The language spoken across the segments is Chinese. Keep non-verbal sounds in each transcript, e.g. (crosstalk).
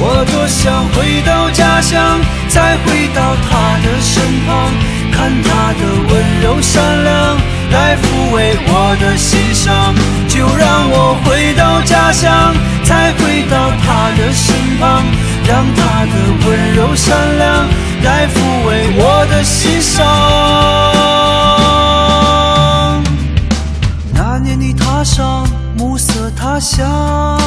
我多想回到家乡，再回到他的身旁，看他的温柔善良，来抚慰我的心伤。就让我回到家乡，再回到他的身旁，让他的温柔善良，来抚慰我的心伤。那年你踏上暮色他乡。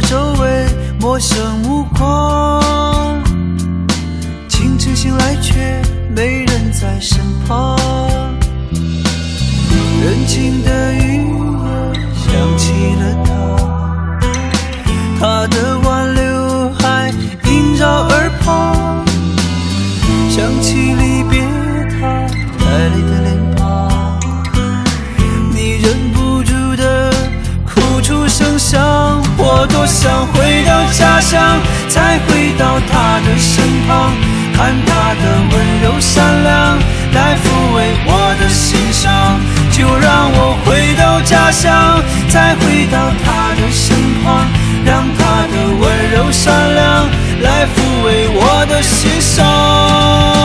着周围陌生目光，清晨醒来却没人在身旁。人静的雨想起了他，他的挽留还萦绕耳旁，多想回到家乡，再回到他的身旁，看他的温柔善良，来抚慰我的心伤。就让我回到家乡，再回到他的身旁，让他的温柔善良，来抚慰我的心伤。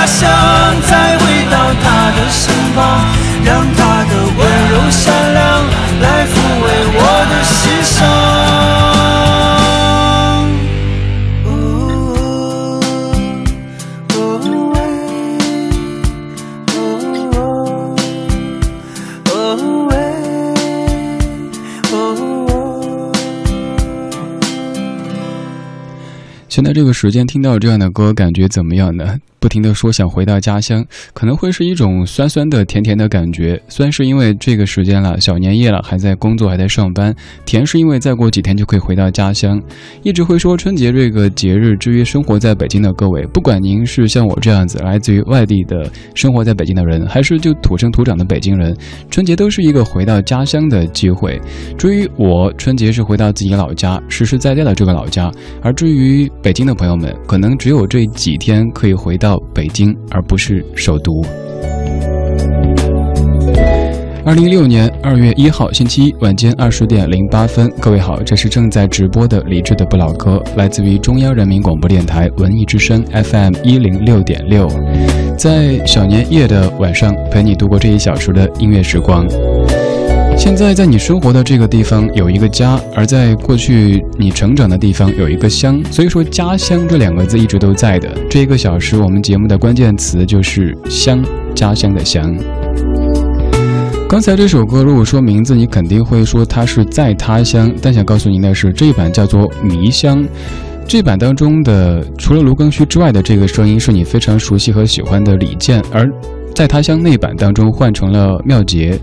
家乡，再回到他的身旁，让他的温柔善良，来抚慰我的心伤。现在这个时间听到这样的歌，感觉怎么样呢？不停的说想回到家乡，可能会是一种酸酸的、甜甜的感觉。酸是因为这个时间了，小年夜了，还在工作，还在上班；甜是因为再过几天就可以回到家乡。一直会说春节这个节日，至于生活在北京的各位，不管您是像我这样子来自于外地的生活在北京的人，还是就土生土长的北京人，春节都是一个回到家乡的机会。至于我，春节是回到自己老家，实实在在的这个老家；而至于北京的朋友们，可能只有这几天可以回到。到北京，而不是首都。二零一六年二月一号星期一晚间二十点零八分，各位好，这是正在直播的李志的不老歌，来自于中央人民广播电台文艺之声 FM 一零六点六，在小年夜的晚上陪你度过这一小时的音乐时光。现在在你生活的这个地方有一个家，而在过去你成长的地方有一个乡，所以说家乡这两个字一直都在的。这一个小时我们节目的关键词就是乡，家乡的乡。刚才这首歌，如果说名字，你肯定会说它是在他乡。但想告诉您的是，这一版叫做《迷乡》。这版当中的除了卢庚戌之外的这个声音，是你非常熟悉和喜欢的李健，而在他乡那版当中换成了妙杰。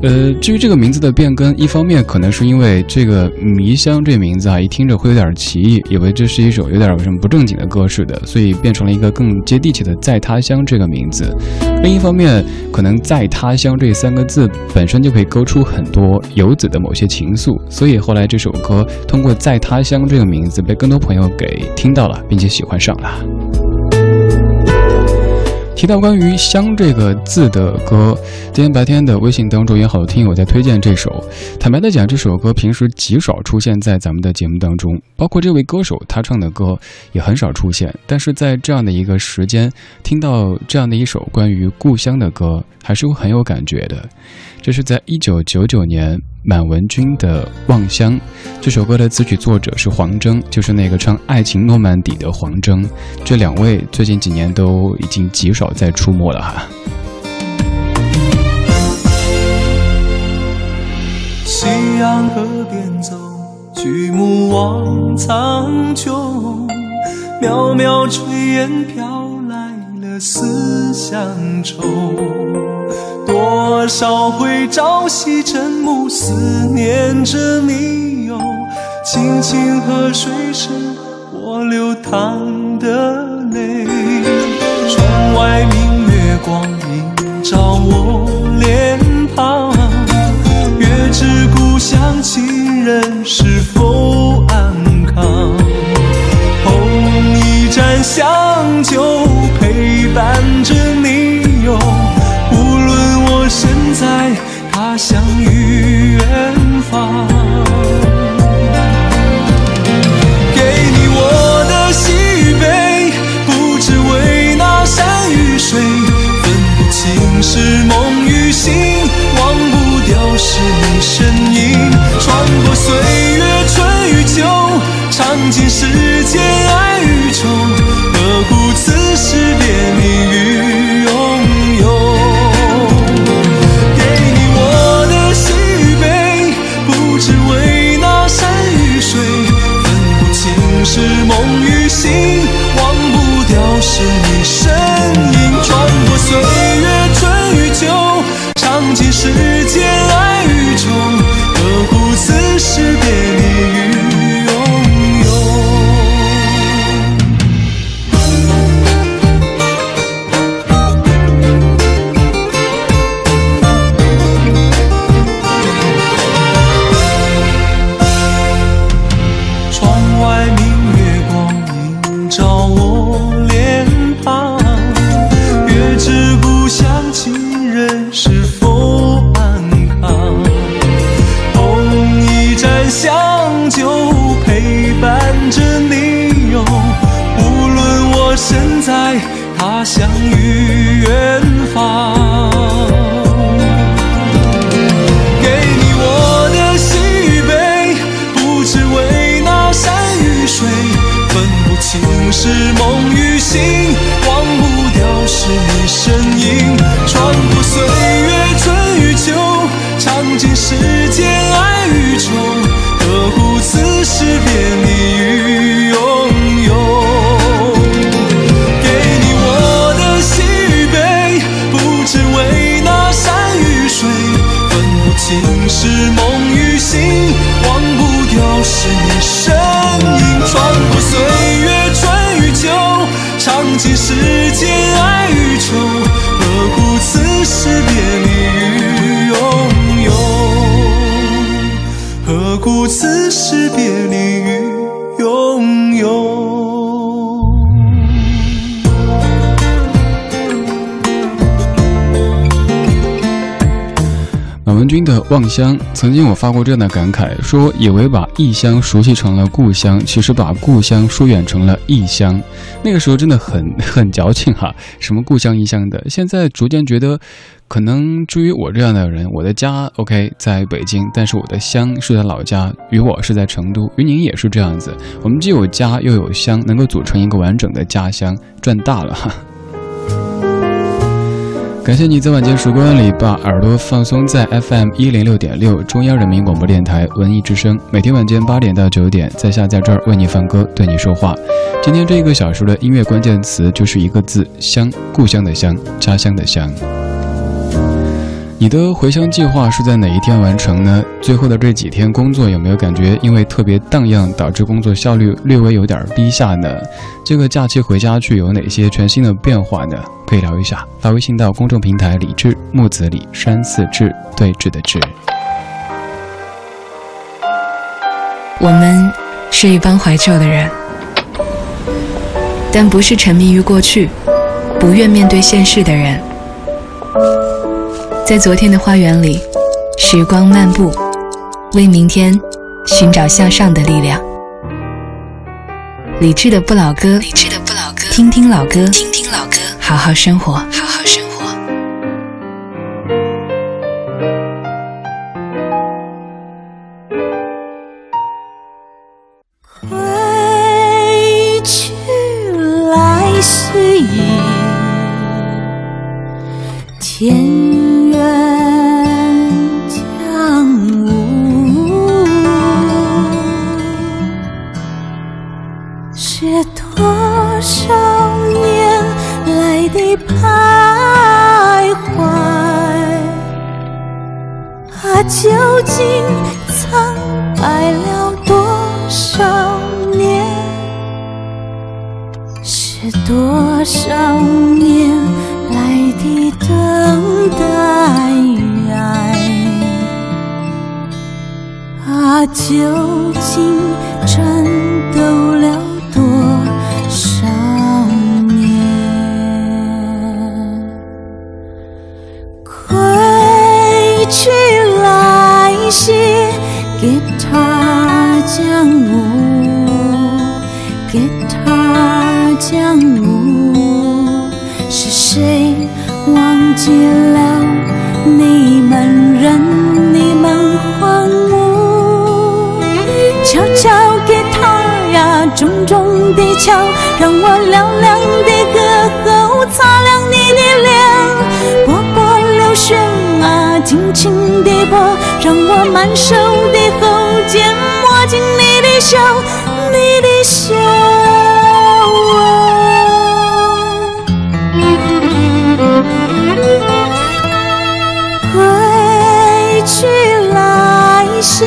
呃，至于这个名字的变更，一方面可能是因为这个“迷香”这名字啊，一听着会有点奇异，以为这是一首有点什么不正经的歌似的，所以变成了一个更接地气的“在他乡”这个名字。另一方面，可能“在他乡”这三个字本身就可以勾出很多游子的某些情愫，所以后来这首歌通过“在他乡”这个名字被更多朋友给听到了，并且喜欢上了。提到关于“香”这个字的歌，今天白天的微信当中有好多听友在推荐这首。坦白的讲，这首歌平时极少出现在咱们的节目当中，包括这位歌手他唱的歌也很少出现。但是在这样的一个时间，听到这样的一首关于故乡的歌，还是会很有感觉的。这是在一九九九年。满文军的《望乡》这首歌的词曲作者是黄征，就是那个唱《爱情诺曼底》的黄征。这两位最近几年都已经极少再出没了哈。夕阳河边走，举目望苍穹，渺渺炊烟飘思乡愁。多少回朝夕晨暮，思念着你哟。清清河水是我流淌的泪。窗外明月光映照我陪就陪伴着你哟无论我身在他乡与远方给你我的喜与悲不知为那山与水分不清是梦与醒忘不掉是你身影穿过岁月春与秋尝尽世间爱与愁。满文军的望乡，曾经我发过这样的感慨，说以为把异乡熟悉成了故乡，其实把故乡疏远成了异乡。那个时候真的很 (laughs) 很矫情哈，什么故乡异乡的。现在逐渐觉得，可能至于我这样的人，我的家 OK 在北京，但是我的乡是在老家，与我是在成都，与您也是这样子。我们既有家又有乡，能够组成一个完整的家乡，赚大了哈。感谢你在晚间时光里把耳朵放松在 FM 一零六点六中央人民广播电台文艺之声，每天晚间八点到九点在下在这儿为你放歌，对你说话。今天这一个小时的音乐关键词就是一个字“乡”，故乡的乡，家乡的乡。你的回乡计划是在哪一天完成呢？最后的这几天工作有没有感觉因为特别荡漾，导致工作效率略微有点低下呢？这个假期回家去有哪些全新的变化呢？可以聊一下，发微信到公众平台“李志木子李山寺志对峙的志”。我们是一帮怀旧的人，但不是沉迷于过去、不愿面对现实的人。在昨天的花园里，时光漫步，为明天寻找向上的力量。理智的不老歌，理智的不老歌，听听老歌，听听老歌，好好生活，好好生活。少年来的等待？啊，究竟重地敲，让我嘹亮的歌喉擦亮你的脸，波波流旋啊，轻轻地拨。让我满手的后肩握紧你的笑，你的笑。归去来兮，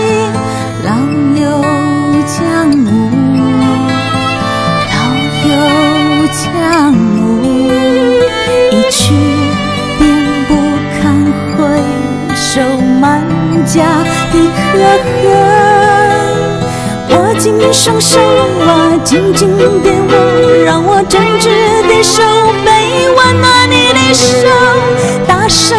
的可恨，握紧双手啊，紧紧的握，让我真挚的手背温暖你的手，大声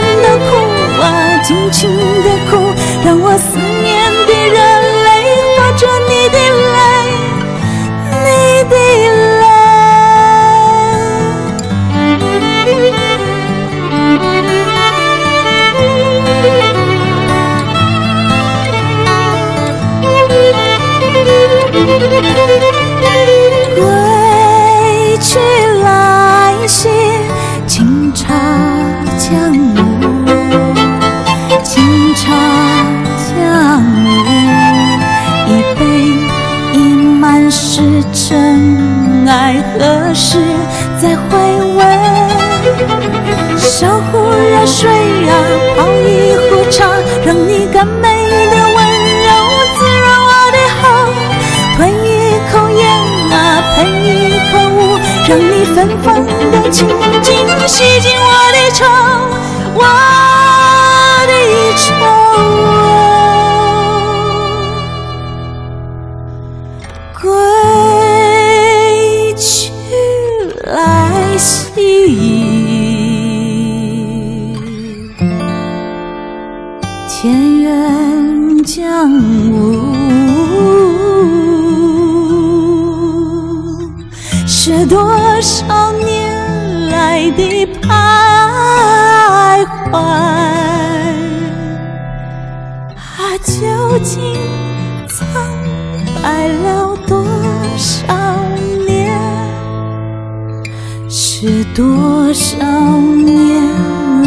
是多少年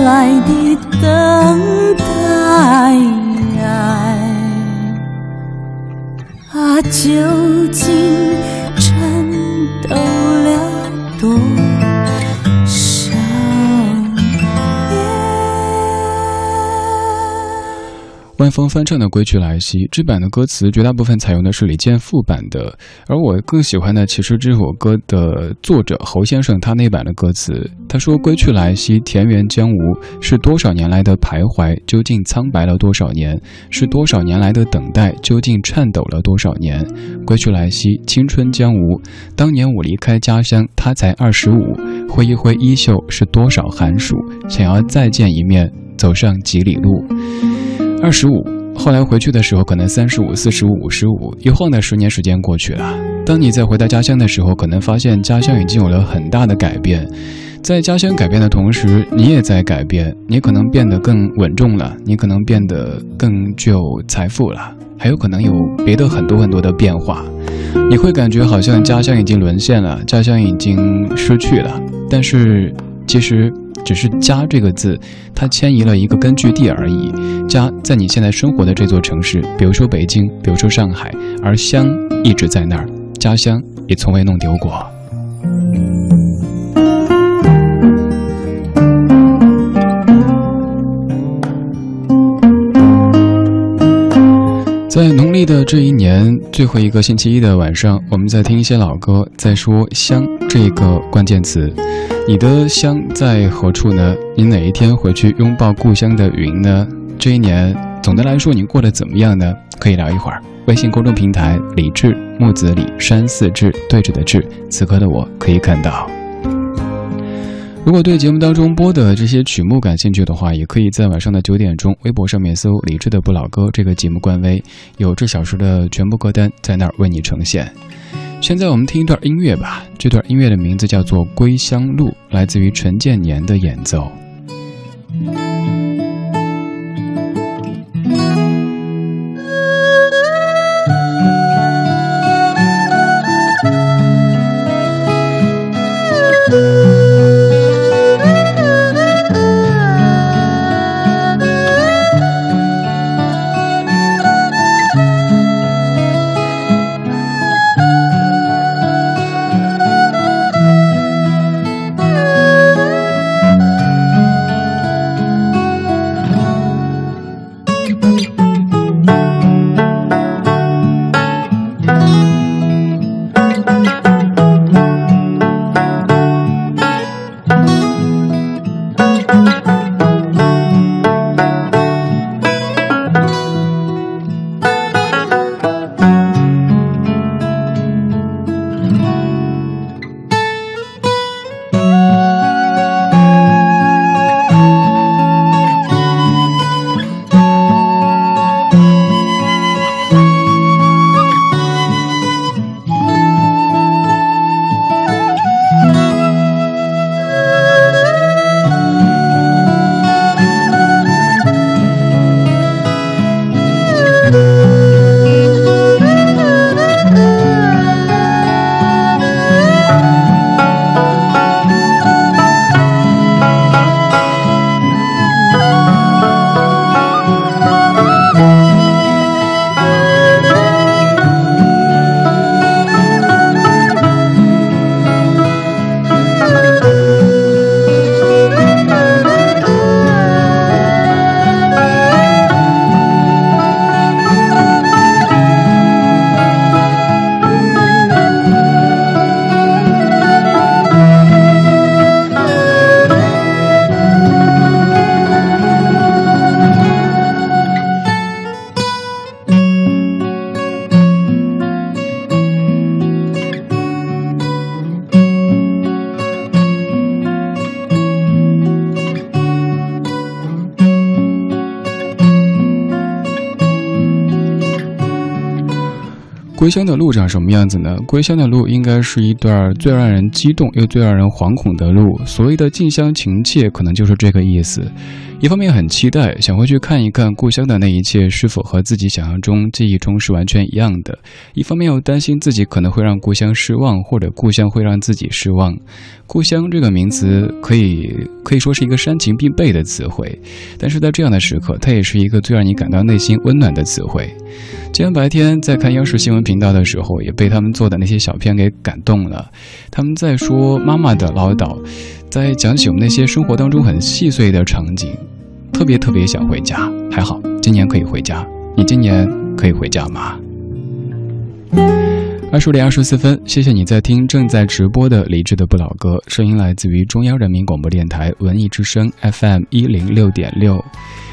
来的等待，啊，究竟万峰翻唱的《归去来兮》这版的歌词，绝大部分采用的是李健复版的，而我更喜欢的其实这首歌的作者侯先生他那版的歌词。他说：“归去来兮，田园将芜，是多少年来的徘徊，究竟苍白了多少年？是多少年来的等待，究竟颤抖了多少年？归去来兮，青春将芜，当年我离开家乡，他才二十五，挥一挥衣袖，是多少寒暑？想要再见一面，走上几里路。”二十五，后来回去的时候可能三十五、四十五、五十五，一晃的十年时间过去了。当你再回到家乡的时候，可能发现家乡已经有了很大的改变。在家乡改变的同时，你也在改变。你可能变得更稳重了，你可能变得更具有财富了，还有可能有别的很多很多的变化。你会感觉好像家乡已经沦陷了，家乡已经失去了，但是其实。只是“家”这个字，它迁移了一个根据地而已。家在你现在生活的这座城市，比如说北京，比如说上海，而乡一直在那儿，家乡也从未弄丢过。在农历的这一年最后一个星期一的晚上，我们在听一些老歌，在说“乡”这个关键词。你的乡在何处呢？你哪一天回去拥抱故乡的云呢？这一年，总的来说，你过得怎么样呢？可以聊一会儿。微信公众平台李志木子李山寺志对着的志，此刻的我可以看到。如果对节目当中播的这些曲目感兴趣的话，也可以在晚上的九点钟微博上面搜“李志的不老歌”这个节目官微，有这小时的全部歌单在那儿为你呈现。现在我们听一段音乐吧，这段音乐的名字叫做《归乡路》，来自于陈建年的演奏。什么样子呢？归乡的路应该是一段最让人激动又最让人惶恐的路。所谓的近乡情怯，可能就是这个意思。一方面很期待，想回去看一看故乡的那一切是否和自己想象中、记忆中是完全一样的；一方面又担心自己可能会让故乡失望，或者故乡会让自己失望。故乡这个名词可以可以说是一个煽情必备的词汇，但是在这样的时刻，它也是一个最让你感到内心温暖的词汇。今天白天在看央视新闻频道的时候，也被他们做的那些小片给感动了。他们在说妈妈的唠叨。在讲起我们那些生活当中很细碎的场景，特别特别想回家。还好今年可以回家，你今年可以回家吗？二十点二十四分，谢谢你在听正在直播的李志的不老歌，声音来自于中央人民广播电台文艺之声 FM 一零六点六。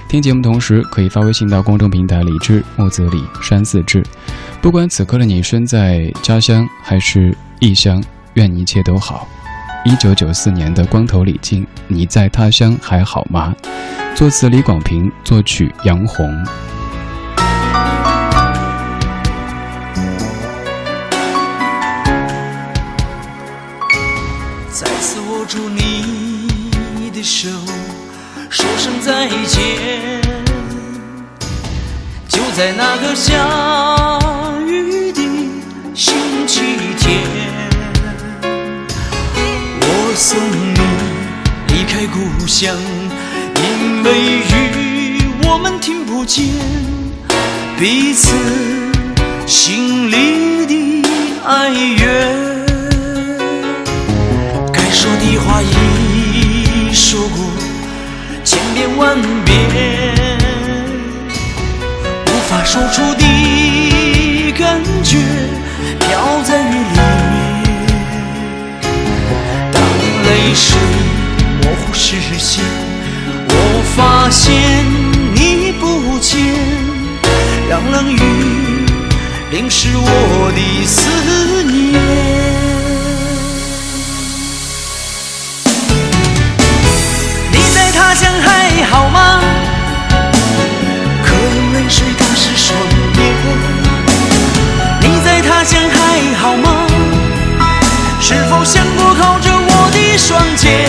听节目同时可以发微信到公众平台李志木子李山寺志。不管此刻的你身在家乡还是异乡，愿一切都好。一九九四年的光头李静，你在他乡还好吗？作词李广平，作曲杨红。再次握住你的手，说声再见。就在那个下雨的星期天。我送你离开故乡，因为雨我们听不见彼此心里的哀怨。该说的话已说过千遍万遍，无法说出现你不见，让冷雨淋湿我的思念。你在他乡还好吗？可有泪水打湿双眼？你在他乡还好吗？是否想过靠着我？的双肩，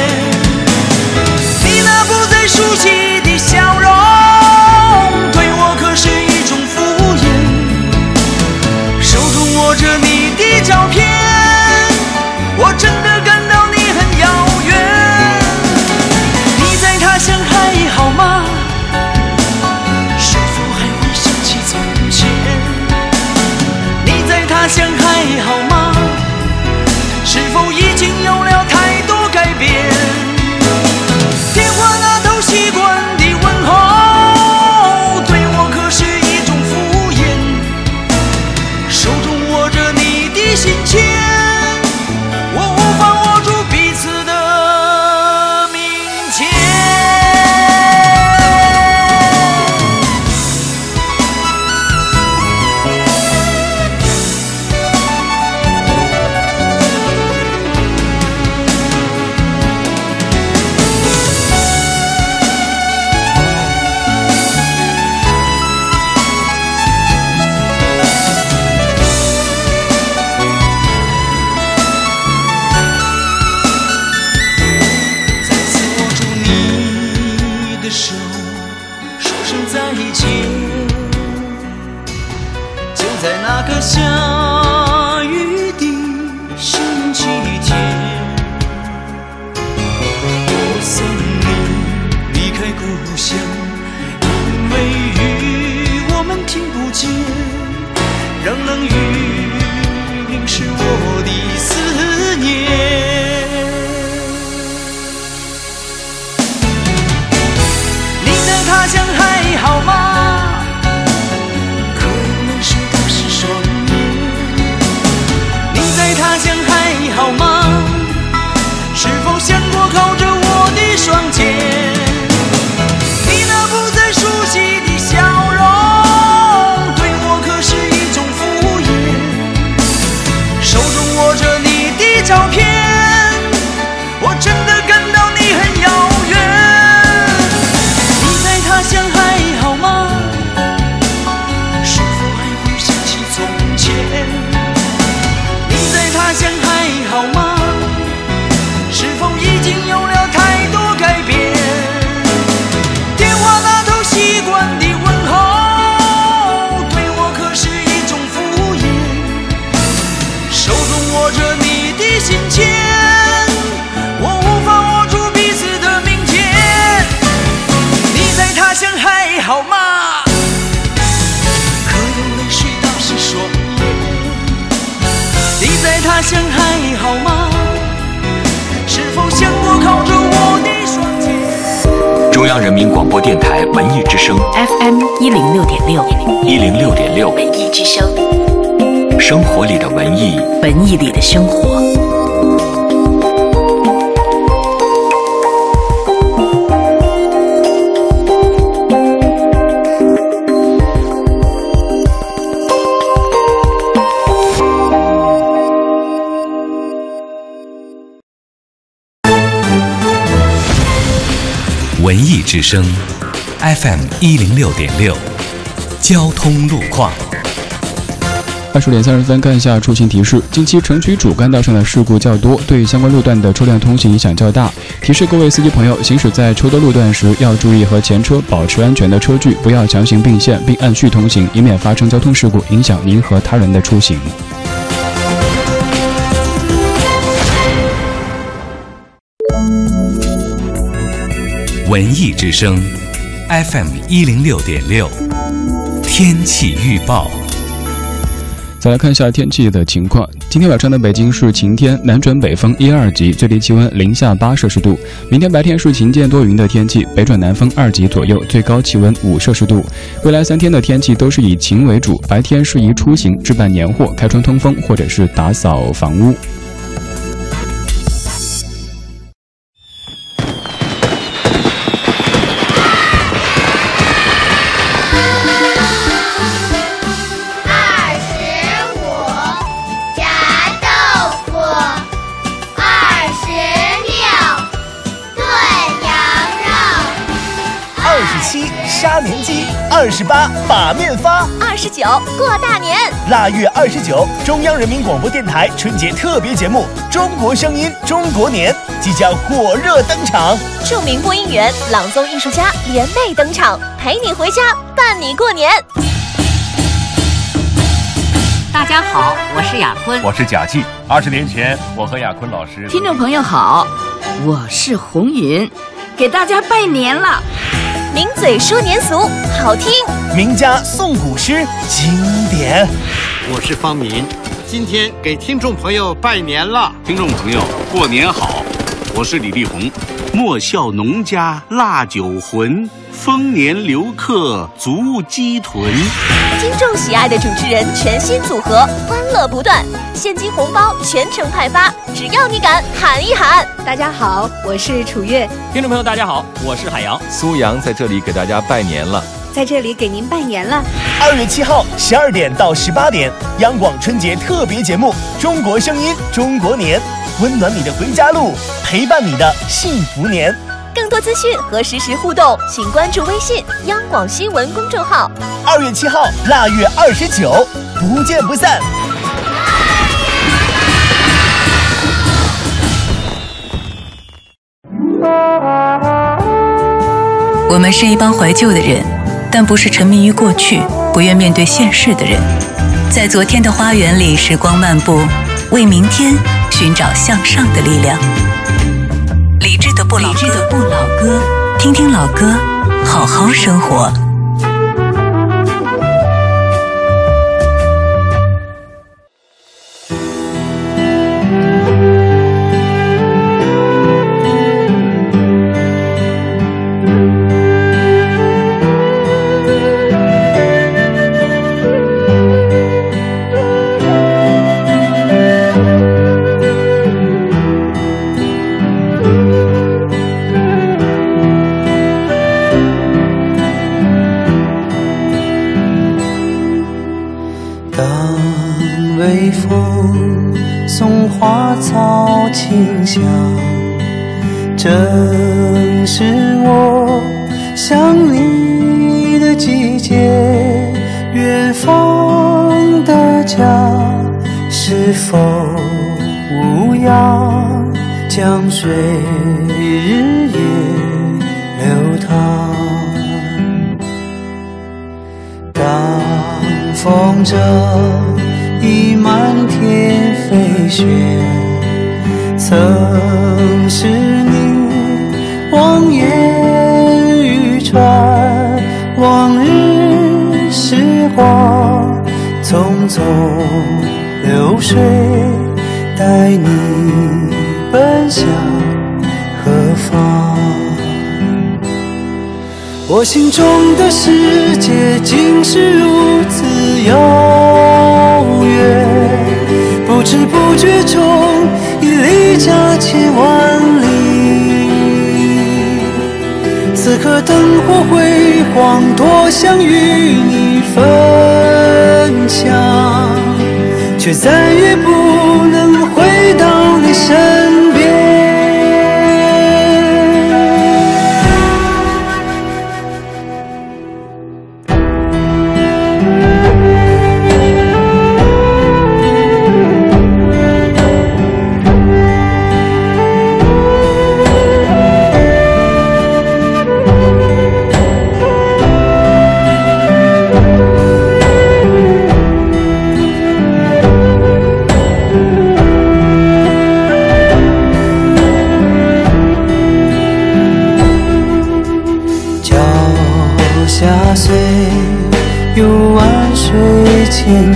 乡还好吗？是否想过靠着我的双肩？中央人民广播电台文艺之声 FM 一零六点六，一零六点六，文艺之声，生活里的文艺，文艺里的生活。之声 FM 一零六点六，交通路况。二十点三十分，看一下出行提示。近期城区主干道上的事故较多，对相关路段的车辆通行影响较大。提示各位司机朋友，行驶在车多路段时，要注意和前车保持安全的车距，不要强行并线，并按序通行，以免发生交通事故，影响您和他人的出行。文艺之声 FM 一零六点六，天气预报。再来看一下天气的情况。今天晚上的北京是晴天，南转北风一二级，最低气温零下八摄氏度。明天白天是晴间多云的天气，北转南风二级左右，最高气温五摄氏度。未来三天的天气都是以晴为主，白天适宜出行、置办年货、开窗通风或者是打扫房屋。九过大年，腊月二十九，中央人民广播电台春节特别节目《中国声音中国年》即将火热登场。著名播音员、朗诵艺术家联袂登场，陪你回家，伴你过年。大家好，我是雅坤。我是贾季。二十年前，我和雅坤老师。听众朋友好，我是红云，给大家拜年了。名嘴说年俗，好听；名家诵古诗，经典。我是方明，今天给听众朋友拜年了。听众朋友，过年好！我是李丽红。莫笑农家腊酒浑，丰年留客足鸡豚。听众喜爱的主持人全新组合，欢乐不断，现金红包全程派发，只要你敢喊一喊。大家好，我是楚月。听众朋友，大家好，我是海洋。苏阳在这里给大家拜年了，在这里给您拜年了。二月七号十二点到十八点，央广春节特别节目《中国声音中国年》，温暖你的回家路，陪伴你的幸福年。更多资讯和实时互动，请关注微信央广新闻公众号。二月七号，腊月二十九，不见不散。我们是一帮怀旧的人，但不是沉迷于过去、不愿面对现实的人。在昨天的花园里，时光漫步，为明天寻找向上的力量。理智的不老，理智的不老歌，听听老歌，好好生活。正是我想你的季节。远方的家是否无恙？江水日夜流淌。当风筝已满天飞旋，曾是你望眼欲穿，往日时光匆匆流水，带你奔向何方？我心中的世界竟是如此遥远，不知不觉中已离家千万里。此刻灯火辉煌，多想与你分享，却再也不能回到你身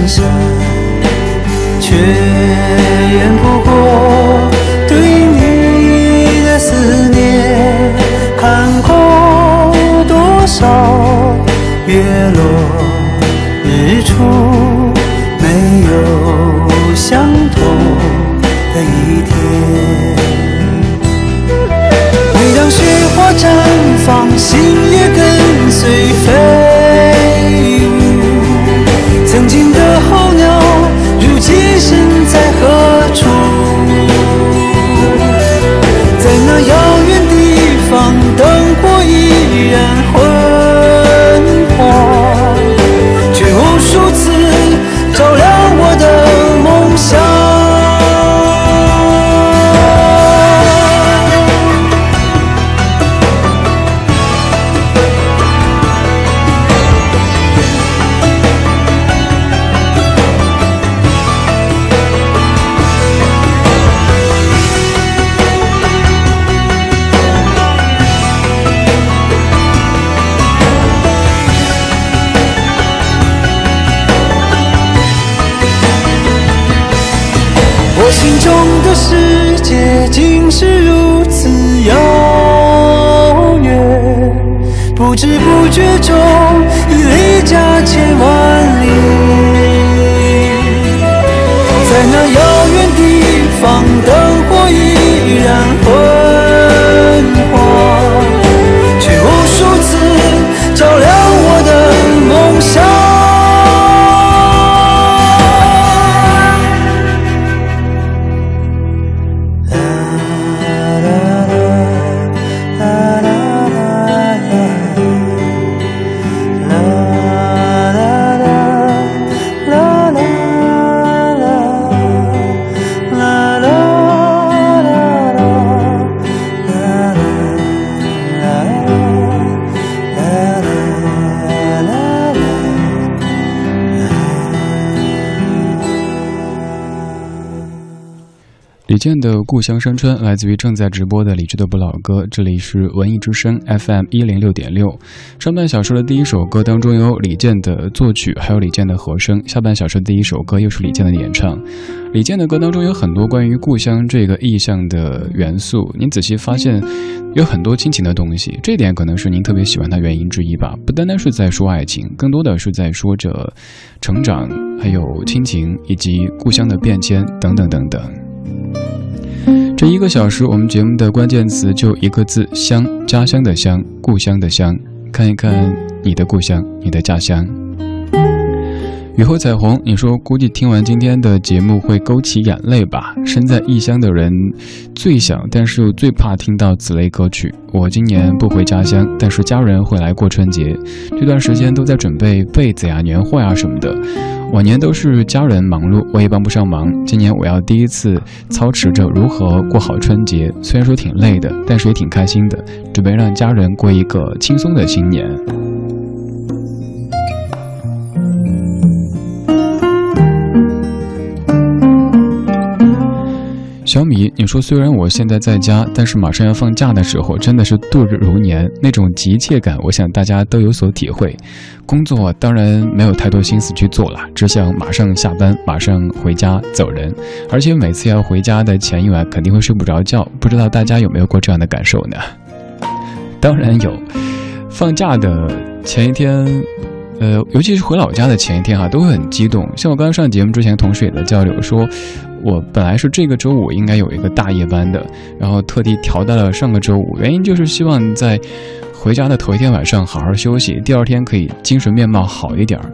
却远不过对你的思念。看过多少月落日出，没有相同的一天。每当雪花绽放，心也跟随李健的《故乡山川》来自于正在直播的李志的不老歌，这里是文艺之声 FM 一零六点六。上半小时的第一首歌当中有李健的作曲，还有李健的和声；下半小时的第一首歌又是李健的演唱。李健的歌当中有很多关于故乡这个意象的元素，您仔细发现有很多亲情的东西，这点可能是您特别喜欢他原因之一吧。不单单是在说爱情，更多的是在说着成长，还有亲情以及故乡的变迁等等等等。这一个小时，我们节目的关键词就一个字：乡，家乡的乡，故乡的乡。看一看你的故乡，你的家乡。雨后彩虹，你说估计听完今天的节目会勾起眼泪吧？身在异乡的人最想，但是又最怕听到此类歌曲。我今年不回家乡，但是家人会来过春节，这段时间都在准备被子呀、年货呀什么的。往年都是家人忙碌，我也帮不上忙。今年我要第一次操持着如何过好春节，虽然说挺累的，但是也挺开心的，准备让家人过一个轻松的新年。小米，你说虽然我现在在家，但是马上要放假的时候，真的是度日如年，那种急切感，我想大家都有所体会。工作当然没有太多心思去做了，只想马上下班，马上回家走人。而且每次要回家的前一晚，肯定会睡不着觉。不知道大家有没有过这样的感受呢？当然有，放假的前一天。呃，尤其是回老家的前一天哈，都会很激动。像我刚刚上节目之前，同事也在交流，说我本来是这个周五应该有一个大夜班的，然后特地调到了上个周五，原因就是希望在回家的头一天晚上好好休息，第二天可以精神面貌好一点儿。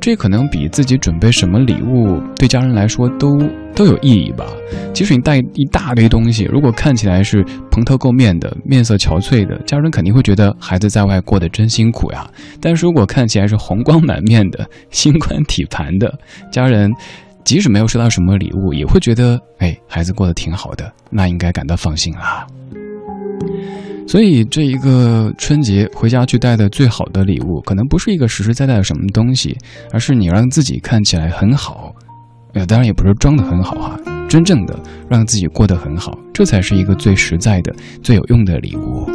这可能比自己准备什么礼物对家人来说都都有意义吧。即使你带一大堆东西，如果看起来是蓬头垢面的、面色憔悴的，家人肯定会觉得孩子在外过得真辛苦呀。但是如果看起来是红光满面的、心宽体盘的，家人即使没有收到什么礼物，也会觉得哎，孩子过得挺好的，那应该感到放心啦。所以，这一个春节回家去带的最好的礼物，可能不是一个实实在在的什么东西，而是你让自己看起来很好。呃，当然也不是装的很好哈，真正的让自己过得很好，这才是一个最实在的、最有用的礼物。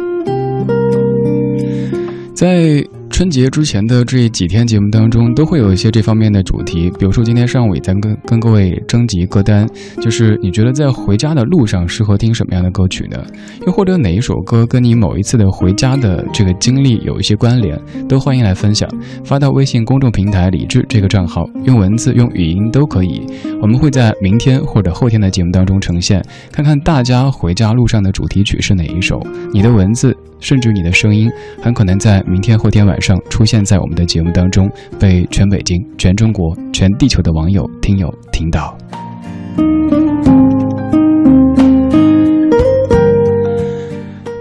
在。春节之前的这几天节目当中，都会有一些这方面的主题。比如说今天上午也在跟跟各位征集歌单，就是你觉得在回家的路上适合听什么样的歌曲呢？又或者哪一首歌跟你某一次的回家的这个经历有一些关联，都欢迎来分享，发到微信公众平台“李智”这个账号，用文字、用语音都可以。我们会在明天或者后天的节目当中呈现，看看大家回家路上的主题曲是哪一首。你的文字。甚至你的声音很可能在明天、后天晚上出现在我们的节目当中，被全北京、全中国、全地球的网友、听友听到。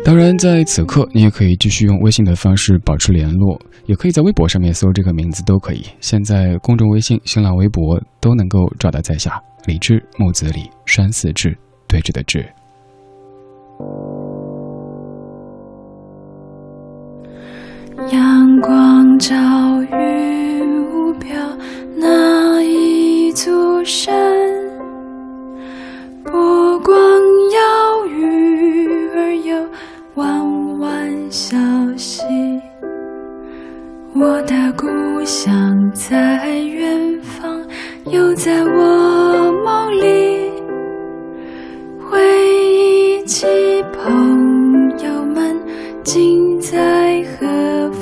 当然，在此刻，你也可以继续用微信的方式保持联络，也可以在微博上面搜这个名字都可以。现在公众微信、新浪微博都能够找到在下。李志木子李山寺志对峙的志。光照云雾飘，那一座山，波光摇鱼儿游，弯弯小溪。我的故乡在远方，又在我梦里，回忆起朋友们，今在何？方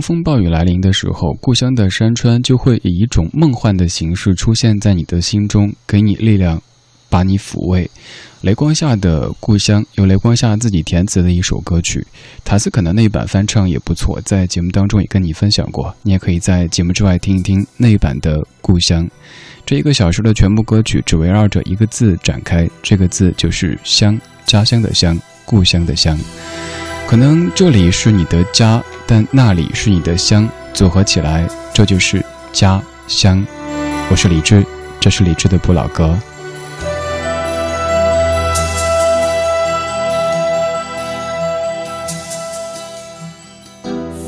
狂风暴雨来临的时候，故乡的山川就会以一种梦幻的形式出现在你的心中，给你力量，把你抚慰。雷光下的故乡由雷光下自己填词的一首歌曲，塔斯肯的那一版翻唱也不错，在节目当中也跟你分享过，你也可以在节目之外听一听那一版的故乡。这一个小时的全部歌曲只围绕着一个字展开，这个字就是乡，家乡的乡，故乡的乡。可能这里是你的家，但那里是你的乡，组合起来，这就是家乡。我是李志，这是李志的不老歌。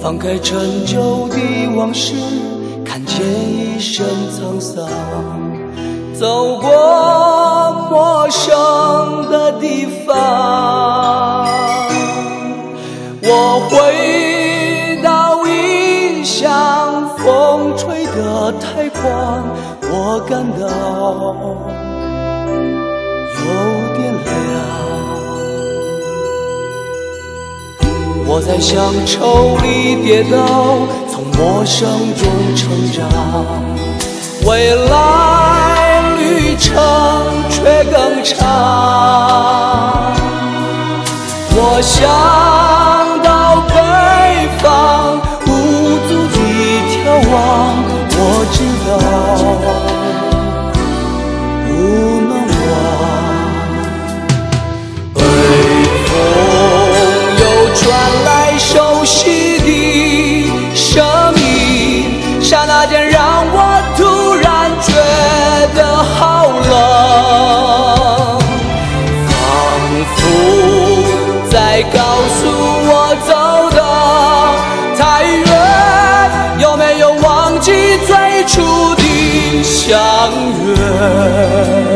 放开陈旧的往事，看见一身沧桑，走过陌生的地方。我回吹得太狂，我感到有点凉。我在乡愁里跌倒，从陌生中成长，未来旅程却更长。我想。我知道不能忘，Ha.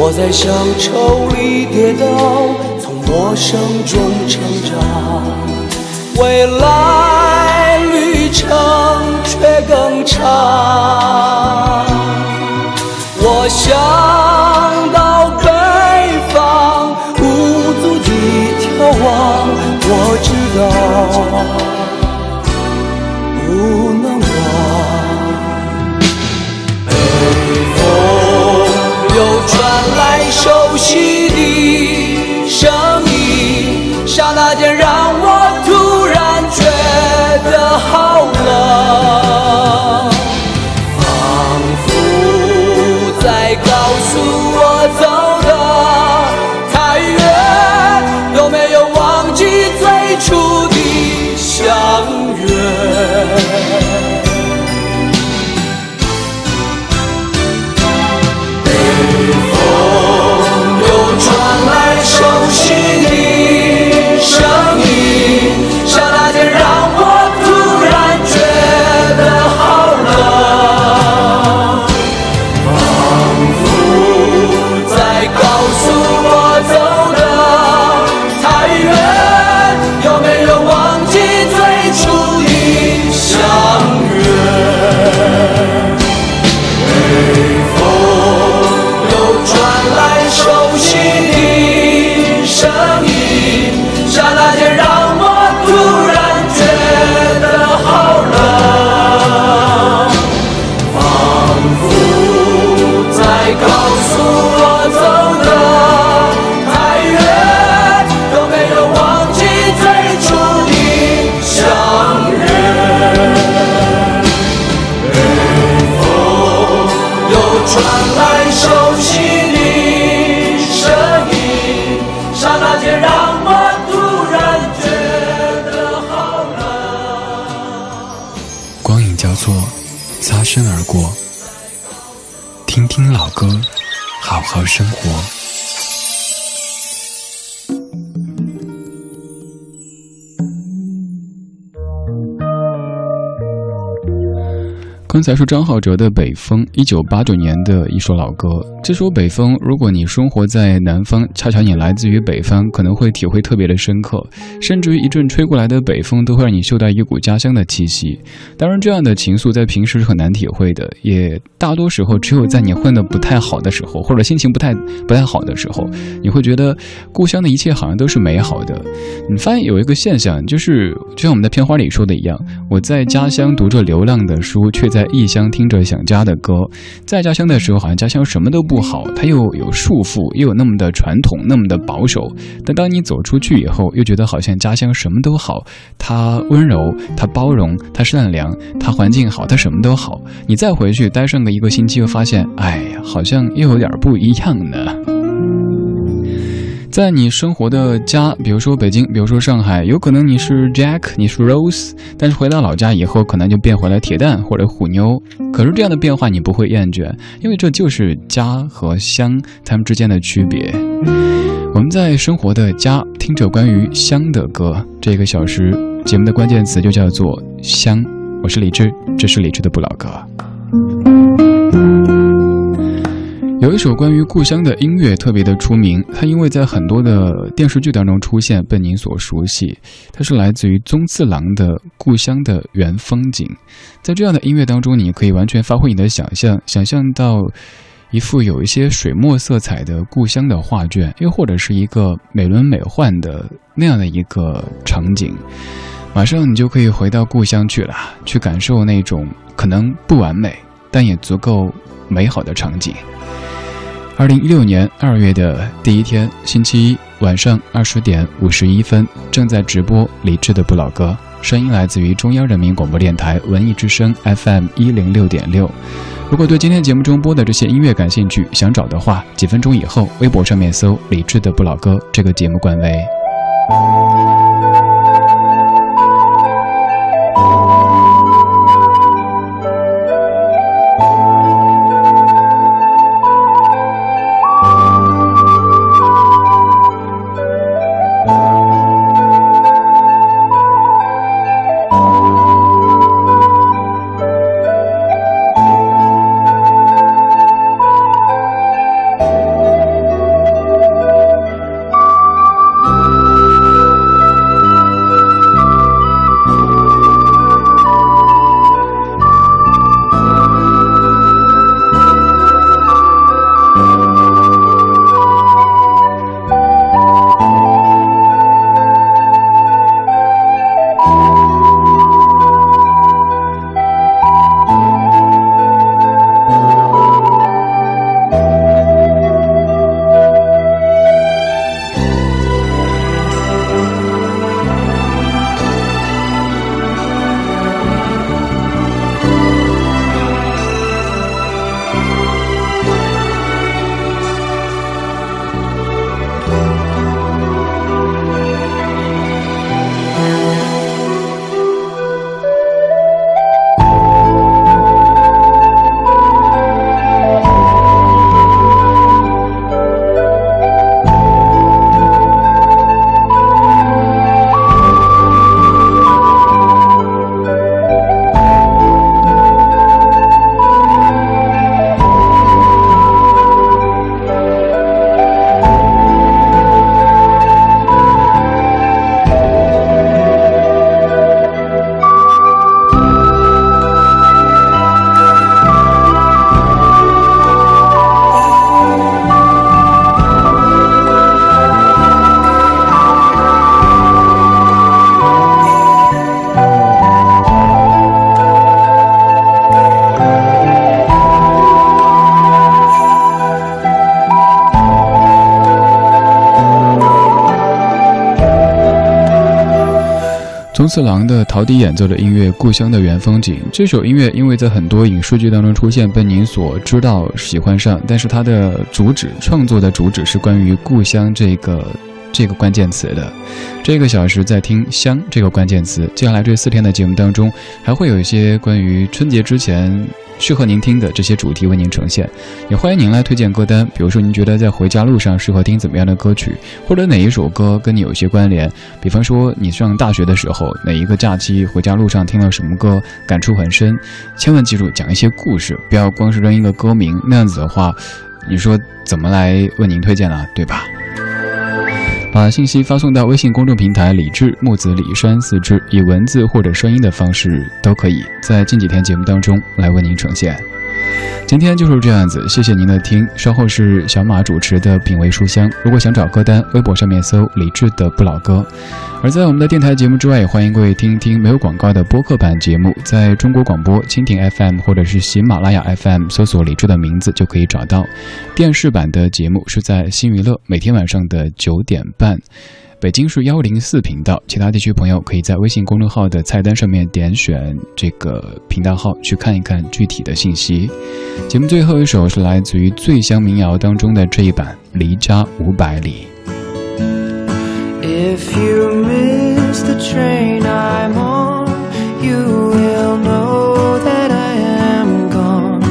我在乡愁里跌倒，从陌生中成长，未来旅程却更长。我想到北方，无足的眺望，我知道来熟悉才是张浩哲的《北风》，一九八九年的一首老歌。这首《北风》，如果你生活在南方，恰巧你来自于北方，可能会体会特别的深刻，甚至于一阵吹过来的北风，都会让你嗅到一股家乡的气息。当然，这样的情愫在平时是很难体会的，也大多时候只有在你混得不太好的时候，或者心情不太不太好的时候，你会觉得故乡的一切好像都是美好的。你发现有一个现象，就是就像我们在片花里说的一样，我在家乡读着流浪的书，却在异乡听着想家的歌。在家乡的时候，好像家乡什么都不好，它又有束缚，又有那么的传统，那么的保守。但当你走出去以后，又觉得好像家乡什么都好，它温柔，它包容，它善良，它环境好，它什么都好。你再回去待上个一个星期，又发现，哎呀，好像又有点不一样呢。在你生活的家，比如说北京，比如说上海，有可能你是 Jack，你是 Rose，但是回到老家以后，可能就变回了铁蛋或者虎妞。可是这样的变化你不会厌倦，因为这就是家和乡他们之间的区别。我们在生活的家听着关于乡的歌，这个小时节目的关键词就叫做乡。我是李志，这是李志的不老歌。有一首关于故乡的音乐特别的出名，它因为在很多的电视剧当中出现，被您所熟悉。它是来自于宗次郎的《故乡的原风景》。在这样的音乐当中，你可以完全发挥你的想象，想象到一幅有一些水墨色彩的故乡的画卷，又或者是一个美轮美奂的那样的一个场景。马上你就可以回到故乡去了，去感受那种可能不完美，但也足够美好的场景。二零一六年二月的第一天，星期一晚上二十点五十一分，正在直播李志的不老歌，声音来自于中央人民广播电台文艺之声 FM 一零六点六。如果对今天节目中播的这些音乐感兴趣，想找的话，几分钟以后微博上面搜“李志的不老歌”这个节目官微。宗次郎的陶笛演奏的音乐《故乡的原风景》这首音乐，因为在很多影视剧当中出现，被您所知道、喜欢上。但是它的主旨，创作的主旨是关于故乡这个这个关键词的。这个小时在听“乡”这个关键词。接下来这四天的节目当中，还会有一些关于春节之前。适合您听的这些主题为您呈现，也欢迎您来推荐歌单。比如说，您觉得在回家路上适合听怎么样的歌曲，或者哪一首歌跟你有一些关联？比方说，你上大学的时候，哪一个假期回家路上听了什么歌，感触很深？千万记住讲一些故事，不要光是扔一个歌名，那样子的话，你说怎么来为您推荐呢？对吧？把信息发送到微信公众平台“李智木子李山四智”，以文字或者声音的方式都可以，在近几天节目当中来为您呈现。今天就是这样子，谢谢您的听。稍后是小马主持的品味书香。如果想找歌单，微博上面搜“李志的不老歌”。而在我们的电台节目之外，也欢迎各位听一听没有广告的播客版节目，在中国广播蜻蜓 FM 或者是喜马拉雅 FM 搜索李志的名字就可以找到。电视版的节目是在新娱乐，每天晚上的九点半。北京是幺零四频道，其他地区朋友可以在微信公众号的菜单上面点选这个频道号去看一看具体的信息。节目最后一首是来自于醉乡民谣当中的这一版《离家五百里》。If you miss the train I'm on, you will know that I am gone.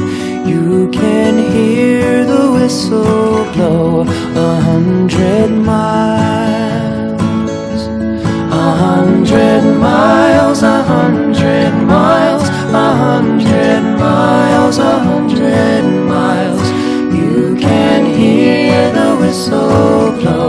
You can hear the whistle blow a hundred miles. Miles, a hundred miles. You can hear the whistle blow